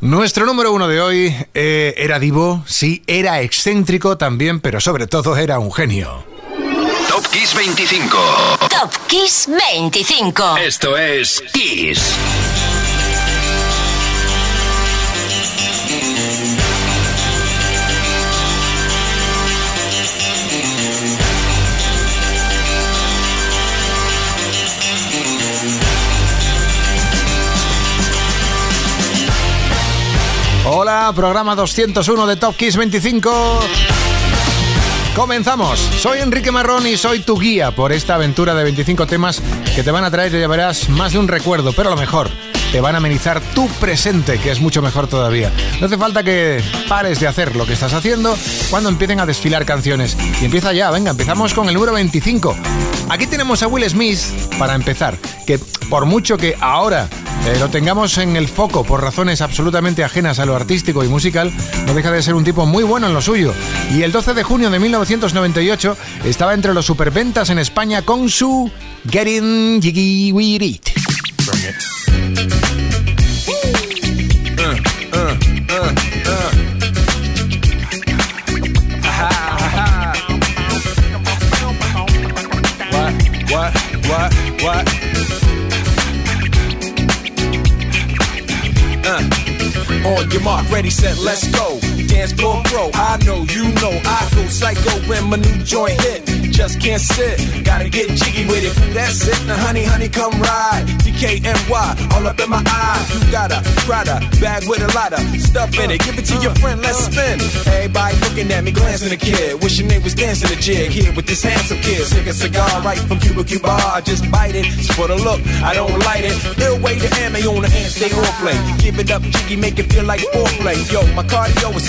Nuestro número uno de hoy eh, era divo, sí, era excéntrico también, pero sobre todo era un genio. Top Kiss 25. Top Kiss 25. Esto es Kiss. Programa 201 de Top Kiss 25. Comenzamos. Soy Enrique Marrón y soy tu guía por esta aventura de 25 temas que te van a traer, ya verás, más de un recuerdo, pero lo mejor, te van a amenizar tu presente, que es mucho mejor todavía. No hace falta que pares de hacer lo que estás haciendo cuando empiecen a desfilar canciones. Y empieza ya, venga, empezamos con el número 25. Aquí tenemos a Will Smith para empezar, que por mucho que ahora eh, lo tengamos en el foco por razones absolutamente ajenas a lo artístico y musical, no deja de ser un tipo muy bueno en lo suyo. Y el 12 de junio de 1998 estaba entre los superventas en España con su Getting Jiggy With It. On your mark, ready, set, let's go. Dance floor pro, I know, you know, I go psycho when my new joint hit. Just can't sit, gotta get jiggy with it. That's it, now honey, honey, come ride. DKNY, all up in my eye. You got a Prada bag with a lot of stuff in it. Give it to your friend, let's spin. Everybody looking at me, glancing a kid. Wishing they was dancing a jig here with this handsome kid. Sick a cigar right from Cuba Cuba. I just bite it. It's for the look, I don't light it. Ill way to ammo on the hand, stay on play. Give it up, jiggy, make it feel like foreplay. Yo, my cardio is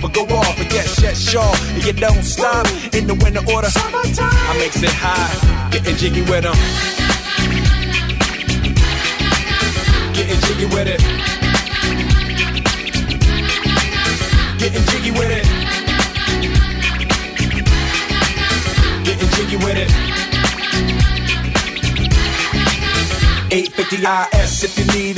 but go off, but yes, yes. And you don't stop in the winter order. Summertime. I makes it high, getting jiggy with them. Getting jiggy with it. Getting jiggy with it. Getting jiggy with it. 850 IS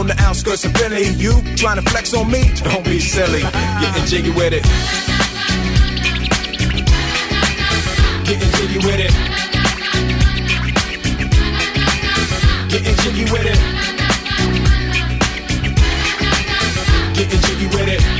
on the outskirts of Philly. You trying to flex on me? Don't be silly. Getting jiggy with it. Getting jiggy with it. Getting jiggy with it. Getting jiggy with it.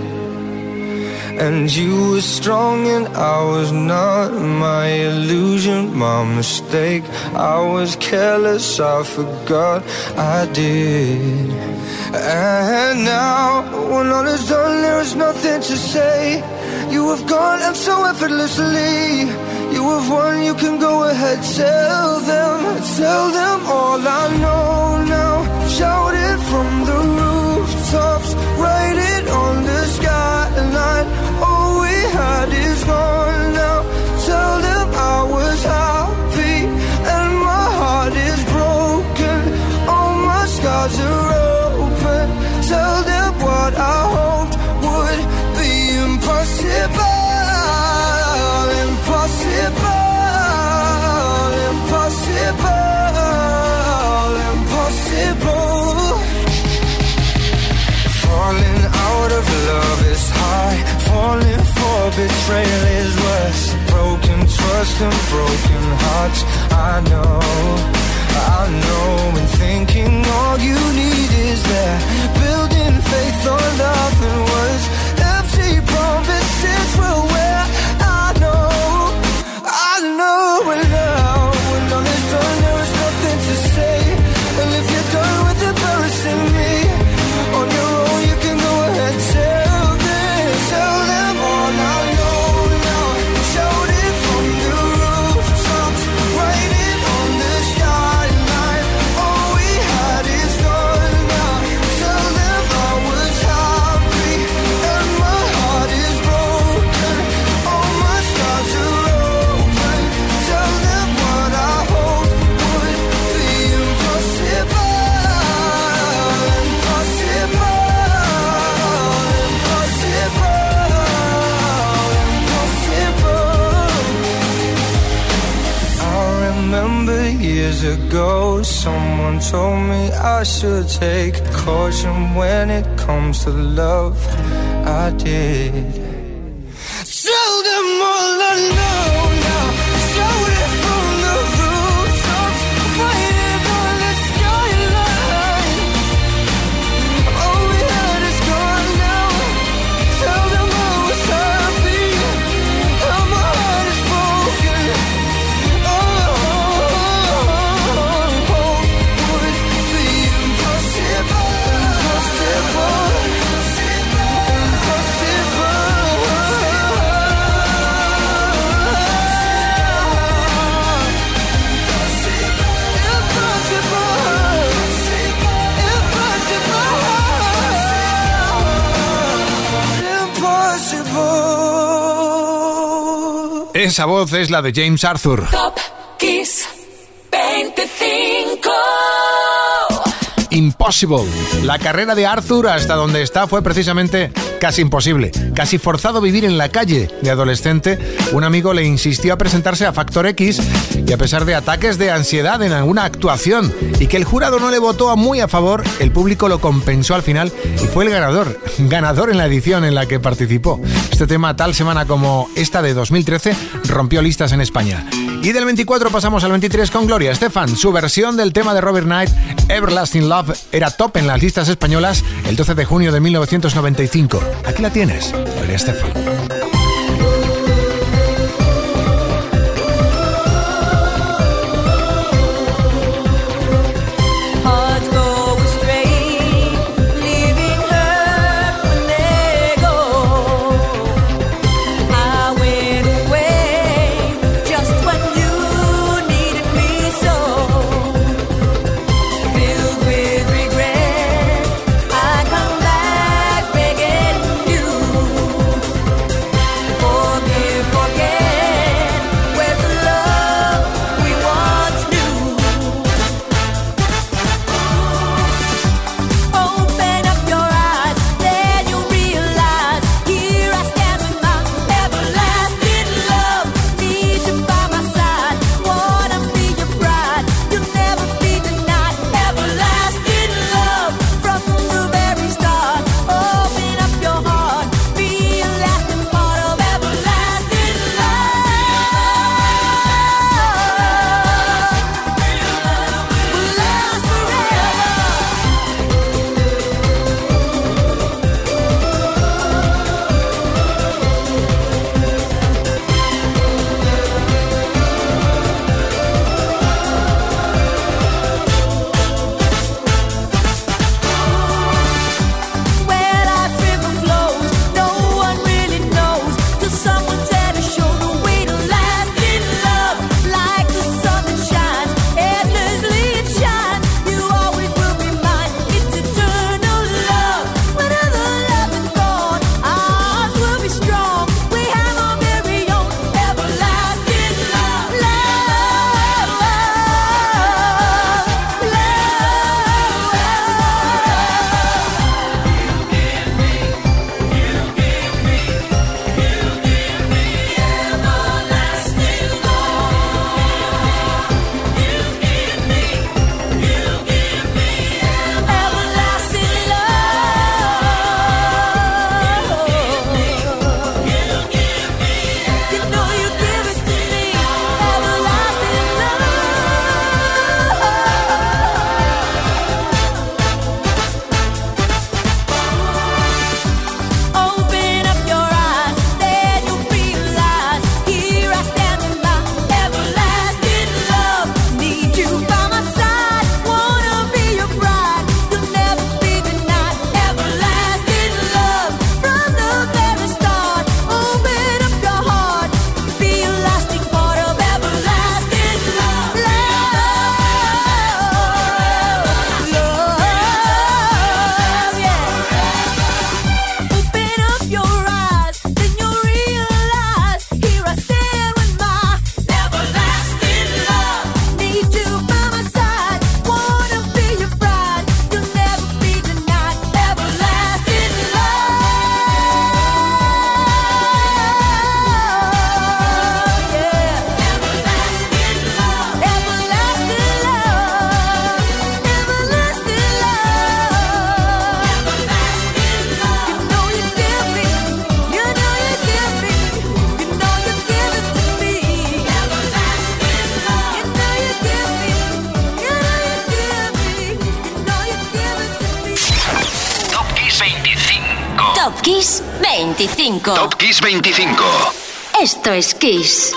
And you were strong and I was not my illusion, my mistake. I was careless, I forgot I did. And now, when all is done, there is nothing to say. You have gone and so effortlessly. You have won, you can go ahead, tell them, tell them all I know now. Shout it from the rooftops, write it on the. All And broken hearts. I know, I know. And thinking all you need is that building faith on nothing was empty promises will wear. Ago, someone told me I should take caution when it comes to love. I did. Esa voz es la de James Arthur. La carrera de Arthur hasta donde está fue precisamente casi imposible, casi forzado a vivir en la calle. De adolescente, un amigo le insistió a presentarse a Factor X y a pesar de ataques de ansiedad en alguna actuación y que el jurado no le votó muy a favor, el público lo compensó al final y fue el ganador, ganador en la edición en la que participó. Este tema, tal semana como esta de 2013, rompió listas en España. Y del 24 pasamos al 23 con Gloria Estefan. Su versión del tema de Robert Knight, Everlasting Love, era top en las listas españolas el 12 de junio de 1995. Aquí la tienes, Gloria Estefan. Top Kiss 25. Esto es Kiss.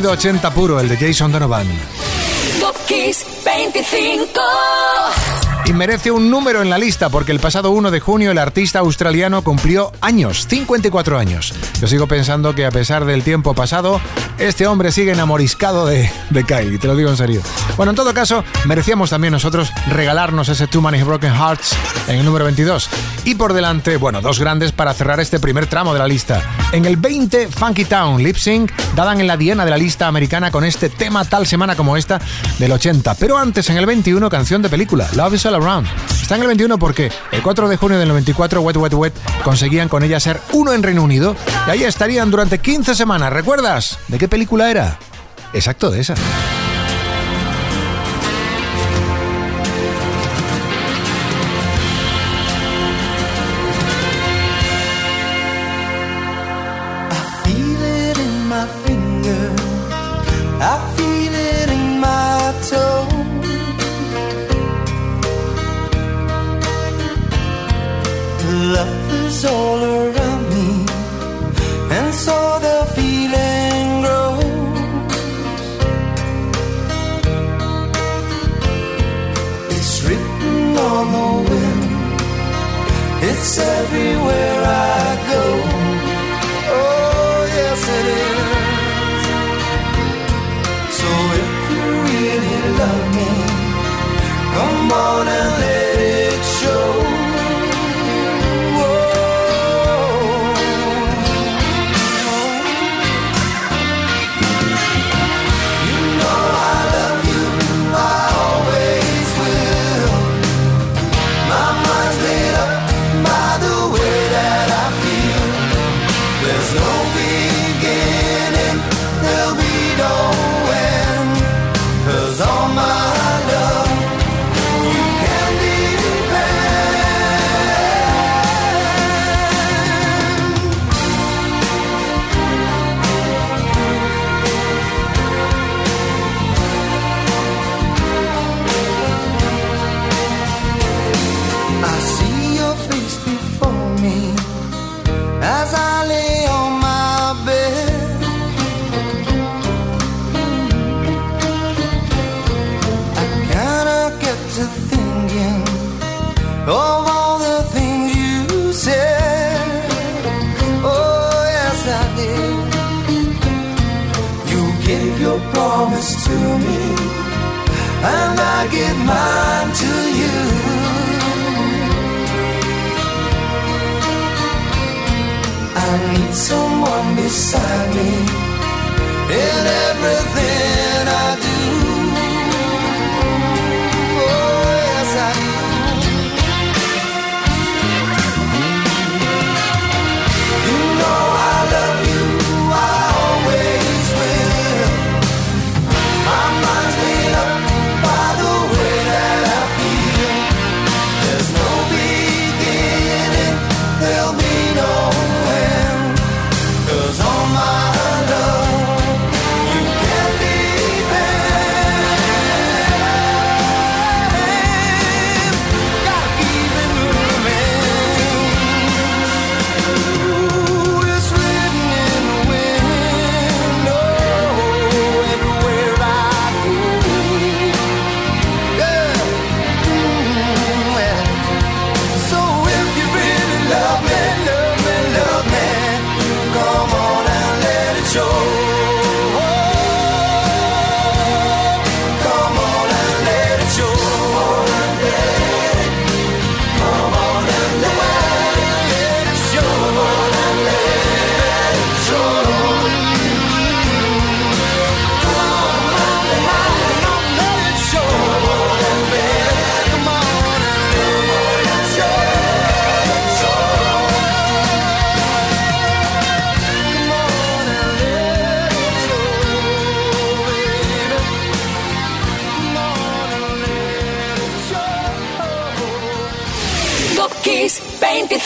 sonido 80 puro, el de Jason Donovan. Top Kiss 25. Y merece un número en la lista porque el pasado 1 de junio el artista australiano cumplió años, 54 años. Yo sigo pensando que a pesar del tiempo pasado, este hombre sigue enamoriscado de, de Kylie, te lo digo en serio. Bueno, en todo caso, merecíamos también nosotros regalarnos ese Too Many Broken Hearts en el número 22. Y por delante, bueno, dos grandes para cerrar este primer tramo de la lista. En el 20, Funky Town, Lip Sync, daban en la diana de la lista americana con este tema tal semana como esta del 80. Pero antes, en el 21, canción de película, Love is All Around. Está en el 21 porque el 4 de junio del 94, Wet Wet Wet conseguían con ella ser uno en Reino Unido. Y ahí estarían durante 15 semanas, ¿recuerdas? ¿De qué película era? Exacto, de esa. to me, and I give mine to you. I need someone beside me in everything.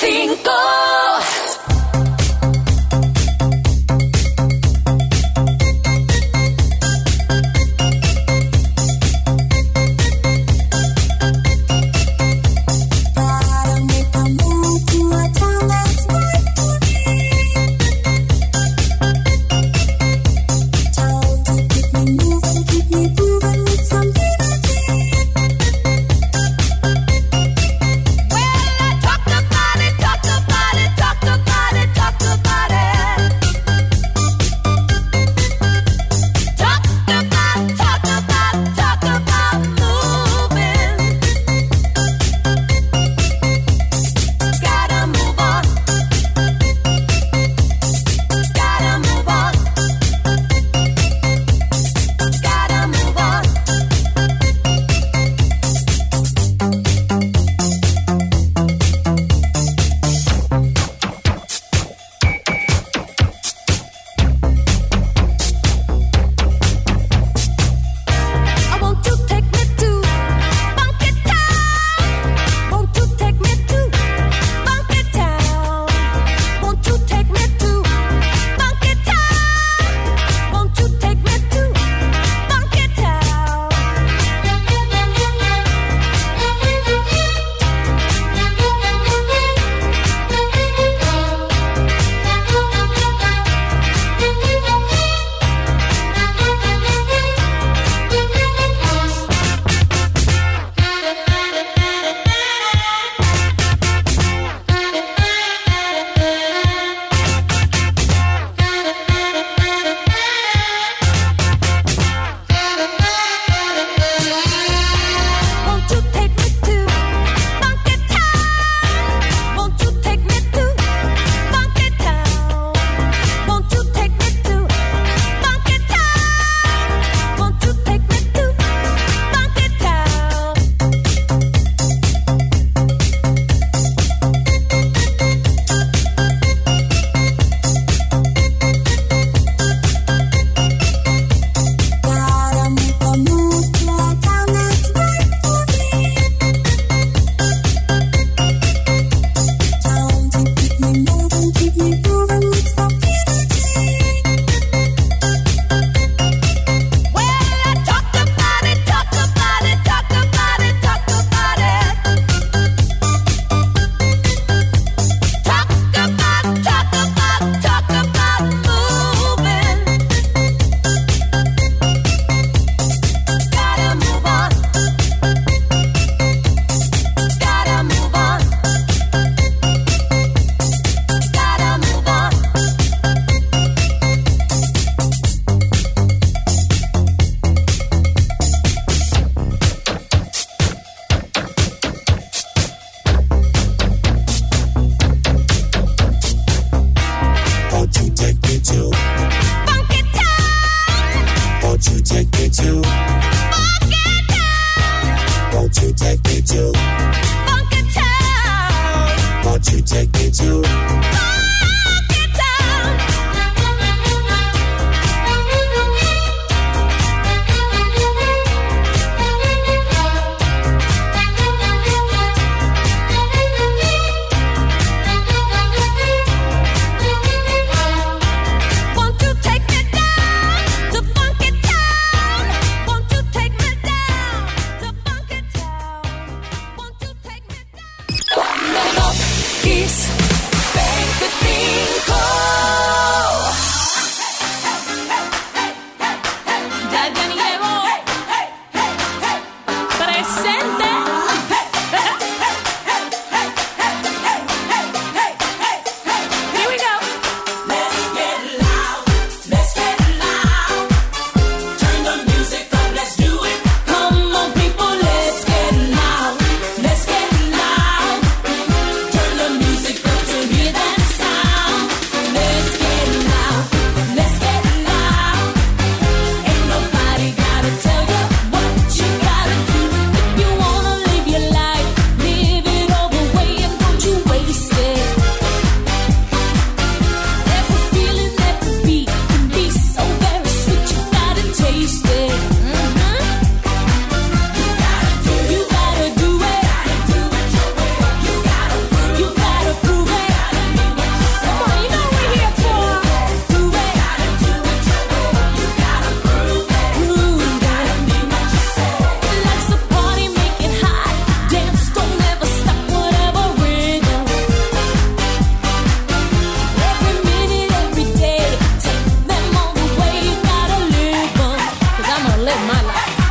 everything. live my life.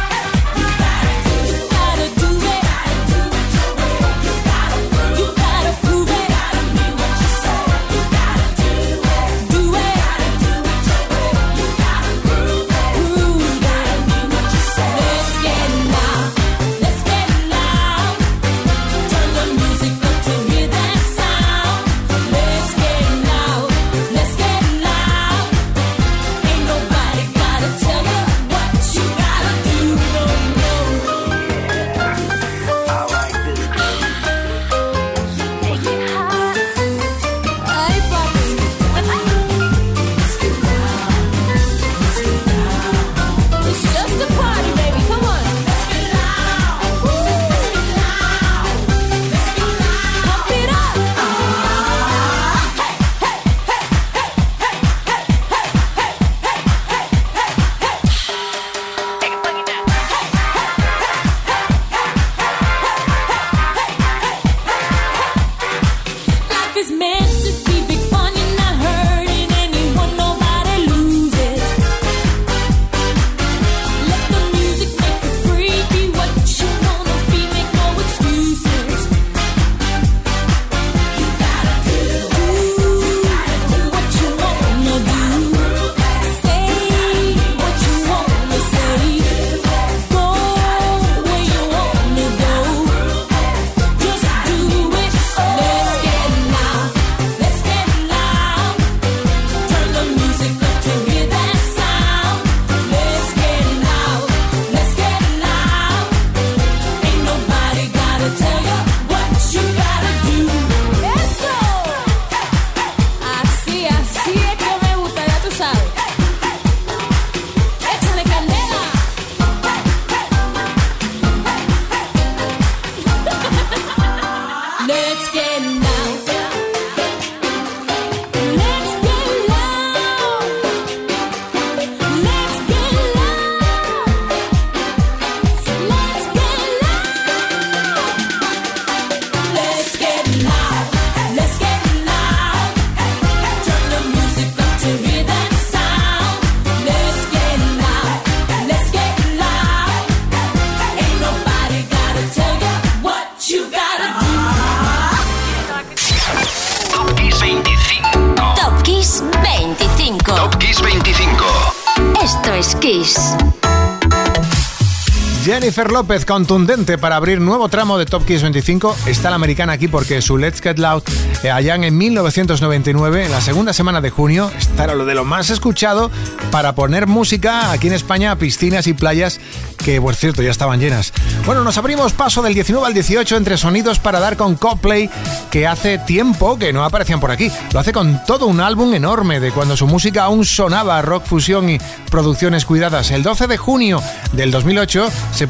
Jennifer López, contundente para abrir nuevo tramo de Top Kiss 25. Está la americana aquí porque su Let's Get Loud, eh, allá en 1999, en la segunda semana de junio, estará lo de lo más escuchado para poner música aquí en España a piscinas y playas que, por cierto, ya estaban llenas. Bueno, nos abrimos paso del 19 al 18 entre sonidos para dar con Coplay, que hace tiempo que no aparecían por aquí. Lo hace con todo un álbum enorme de cuando su música aún sonaba rock fusión y producciones cuidadas. El 12 de junio del 2008 se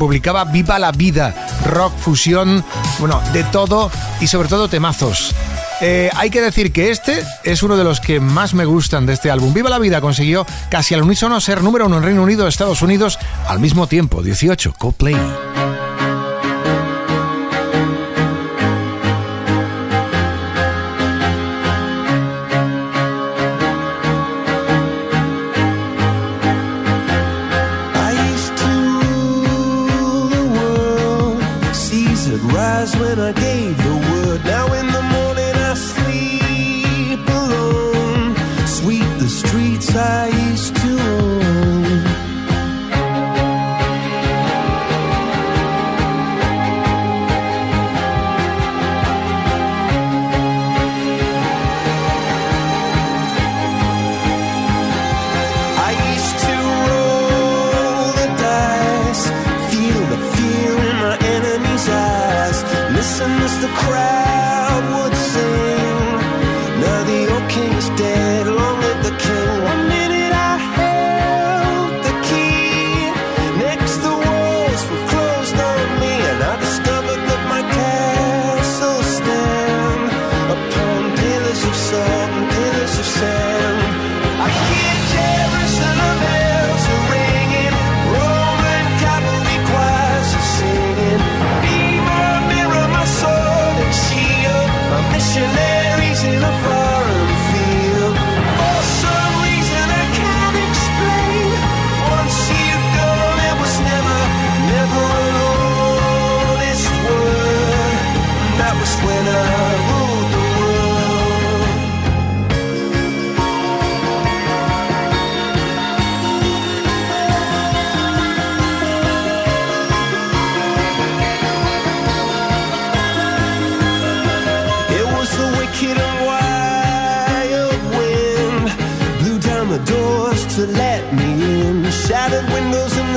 Viva la Vida, rock fusión, bueno, de todo y sobre todo temazos. Eh, hay que decir que este es uno de los que más me gustan de este álbum. Viva la vida consiguió casi al unísono ser número uno en Reino Unido, Estados Unidos, al mismo tiempo, 18, Coldplay.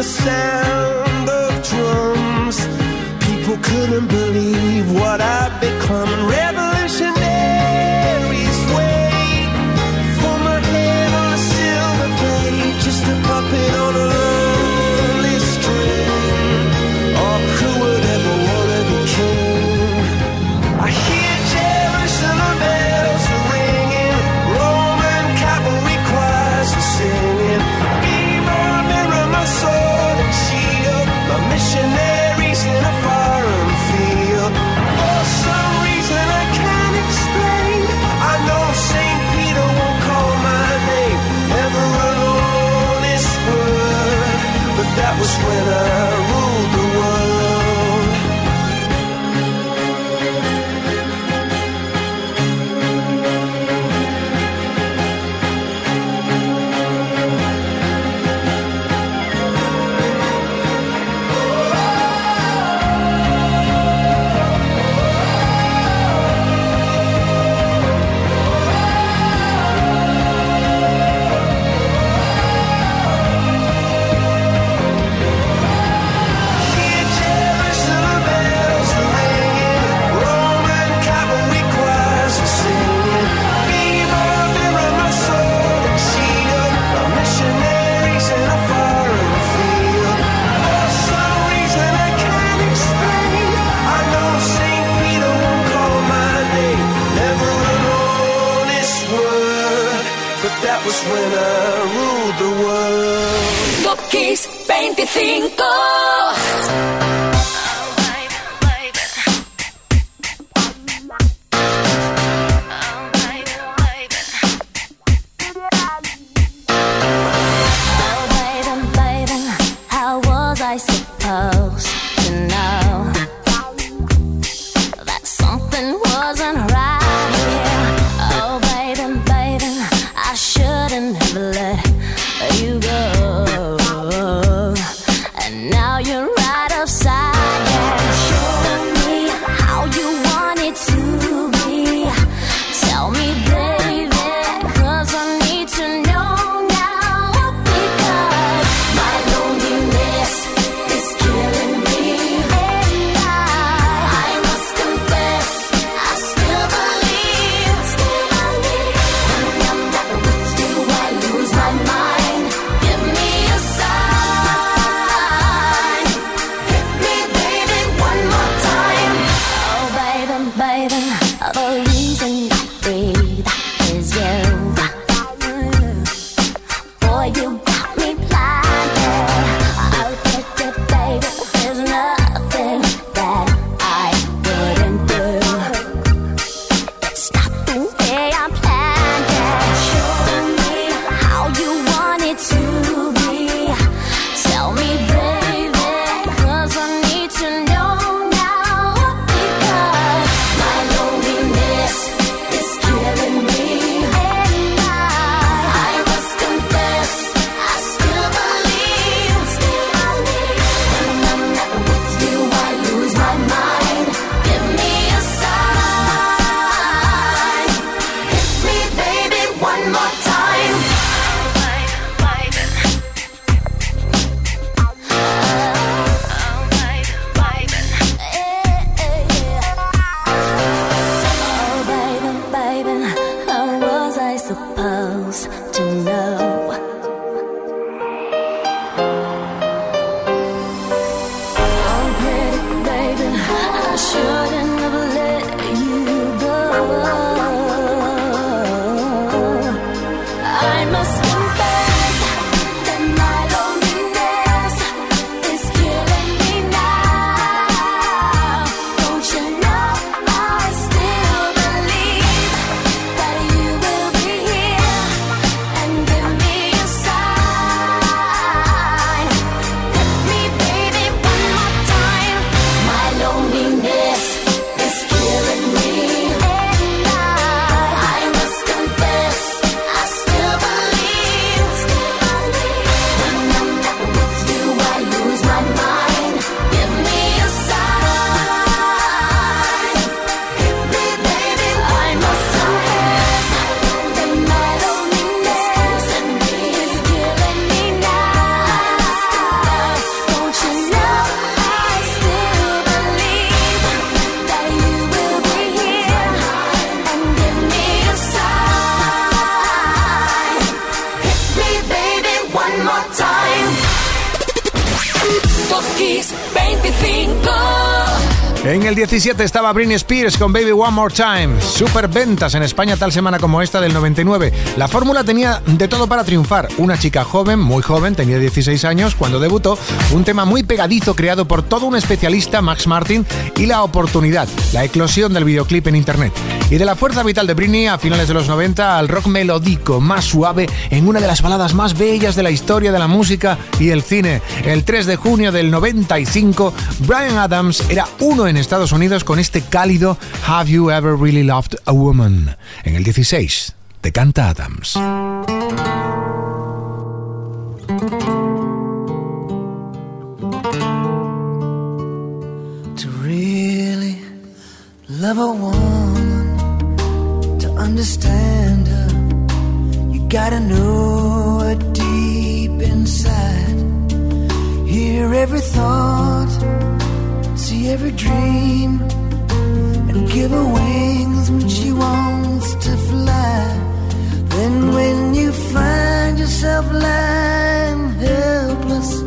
sound of drums. People couldn't believe what I'd become. Rebel never let you go. Kiss 25. En el 17 estaba Britney Spears con Baby One More Time. Super ventas en España tal semana como esta del 99. La fórmula tenía de todo para triunfar. Una chica joven, muy joven, tenía 16 años cuando debutó, un tema muy pegadizo creado por todo un especialista, Max Martin, y la oportunidad, la eclosión del videoclip en internet. Y de la fuerza vital de Britney a finales de los 90 al rock melódico más suave en una de las baladas más bellas de la historia de la música y el cine. El 3 de junio del 95, Brian Adams era uno en Estados Unidos con este cálido Have You Ever Really Loved a Woman? En el 16, te canta Adams. To really love a woman, to understand her, you gotta know her deep inside. Hear every thought see every dream and give her wings when she wants to fly. Then when you find yourself lying helpless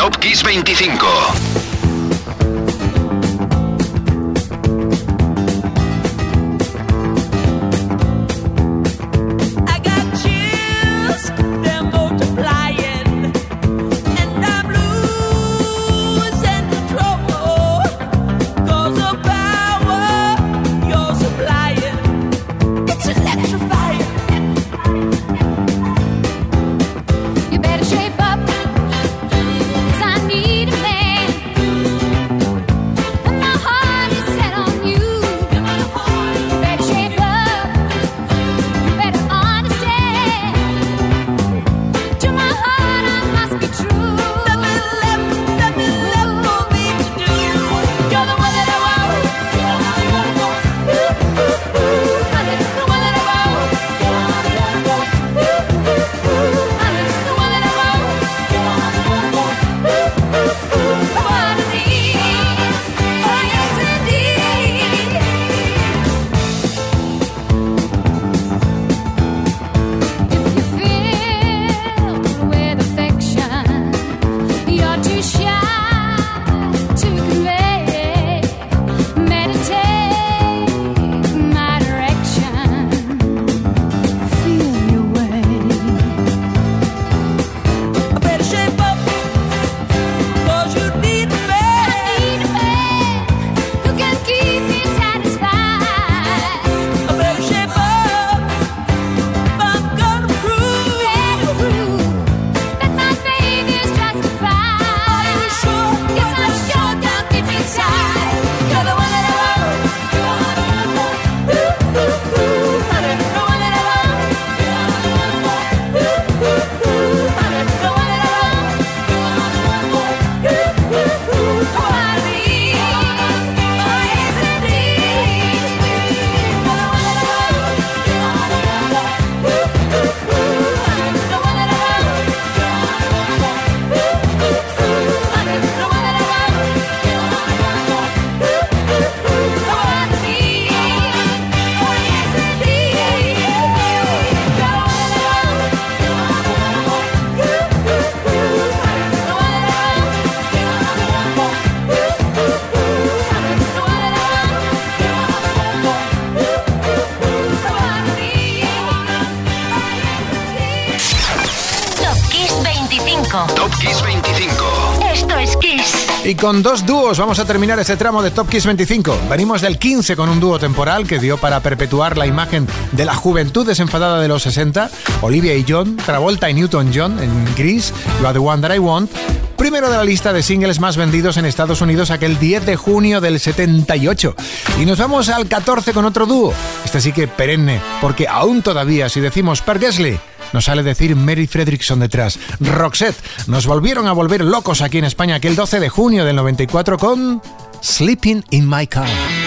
Top Kiss 25. con dos dúos vamos a terminar este tramo de Top Kiss 25. Venimos del 15 con un dúo temporal que dio para perpetuar la imagen de la juventud desenfadada de los 60. Olivia y John, Travolta y Newton John en gris, You Are the One That I Want. Primero de la lista de singles más vendidos en Estados Unidos aquel 10 de junio del 78. Y nos vamos al 14 con otro dúo. Este sí que perenne, porque aún todavía, si decimos Per nos sale decir Mary Fredrickson detrás. Roxette, nos volvieron a volver locos aquí en España aquel 12 de junio del 94 con Sleeping in My Car.